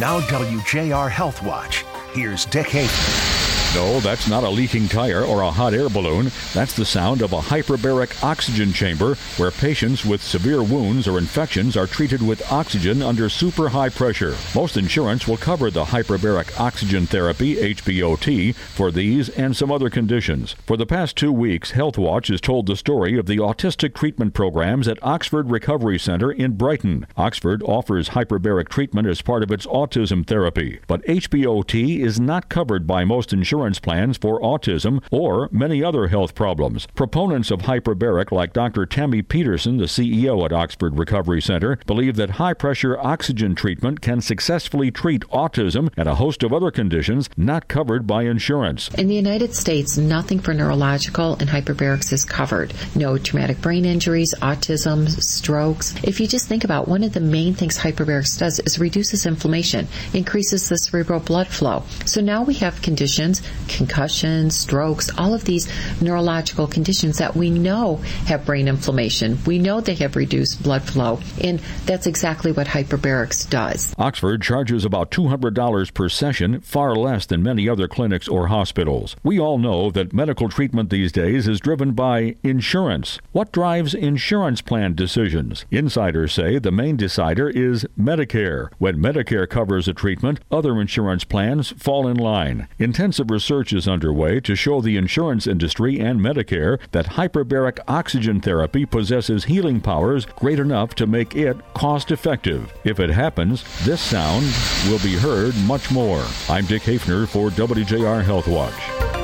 Now, WJR Health Watch. Here's Dick Hafer. No, that's not a leaking tire or a hot air balloon. That's the sound of a hyperbaric oxygen chamber where patients with severe wounds or infections are treated with oxygen under super high pressure. Most insurance will cover the hyperbaric oxygen therapy, HBOT, for these and some other conditions. For the past two weeks, Health Watch has told the story of the autistic treatment programs at Oxford Recovery Center in Brighton. Oxford offers hyperbaric treatment as part of its autism therapy, but HBOT is not covered by most insurance insurance plans for autism or many other health problems. Proponents of hyperbaric, like Dr. Tammy Peterson, the CEO at Oxford Recovery Center, believe that high pressure oxygen treatment can successfully treat autism and a host of other conditions not covered by insurance. In the United States, nothing for neurological and hyperbarics is covered. No traumatic brain injuries, autism, strokes. If you just think about one of the main things hyperbarics does is reduces inflammation, increases the cerebral blood flow. So now we have conditions concussions, strokes, all of these neurological conditions that we know have brain inflammation. We know they have reduced blood flow, and that's exactly what hyperbarics does. Oxford charges about $200 per session, far less than many other clinics or hospitals. We all know that medical treatment these days is driven by insurance. What drives insurance plan decisions? Insiders say the main decider is Medicare. When Medicare covers a treatment, other insurance plans fall in line. Intensive research is underway to show the insurance industry and Medicare that hyperbaric oxygen therapy possesses healing powers great enough to make it cost effective. If it happens, this sound will be heard much more. I'm Dick Hafner for WJR Health Watch.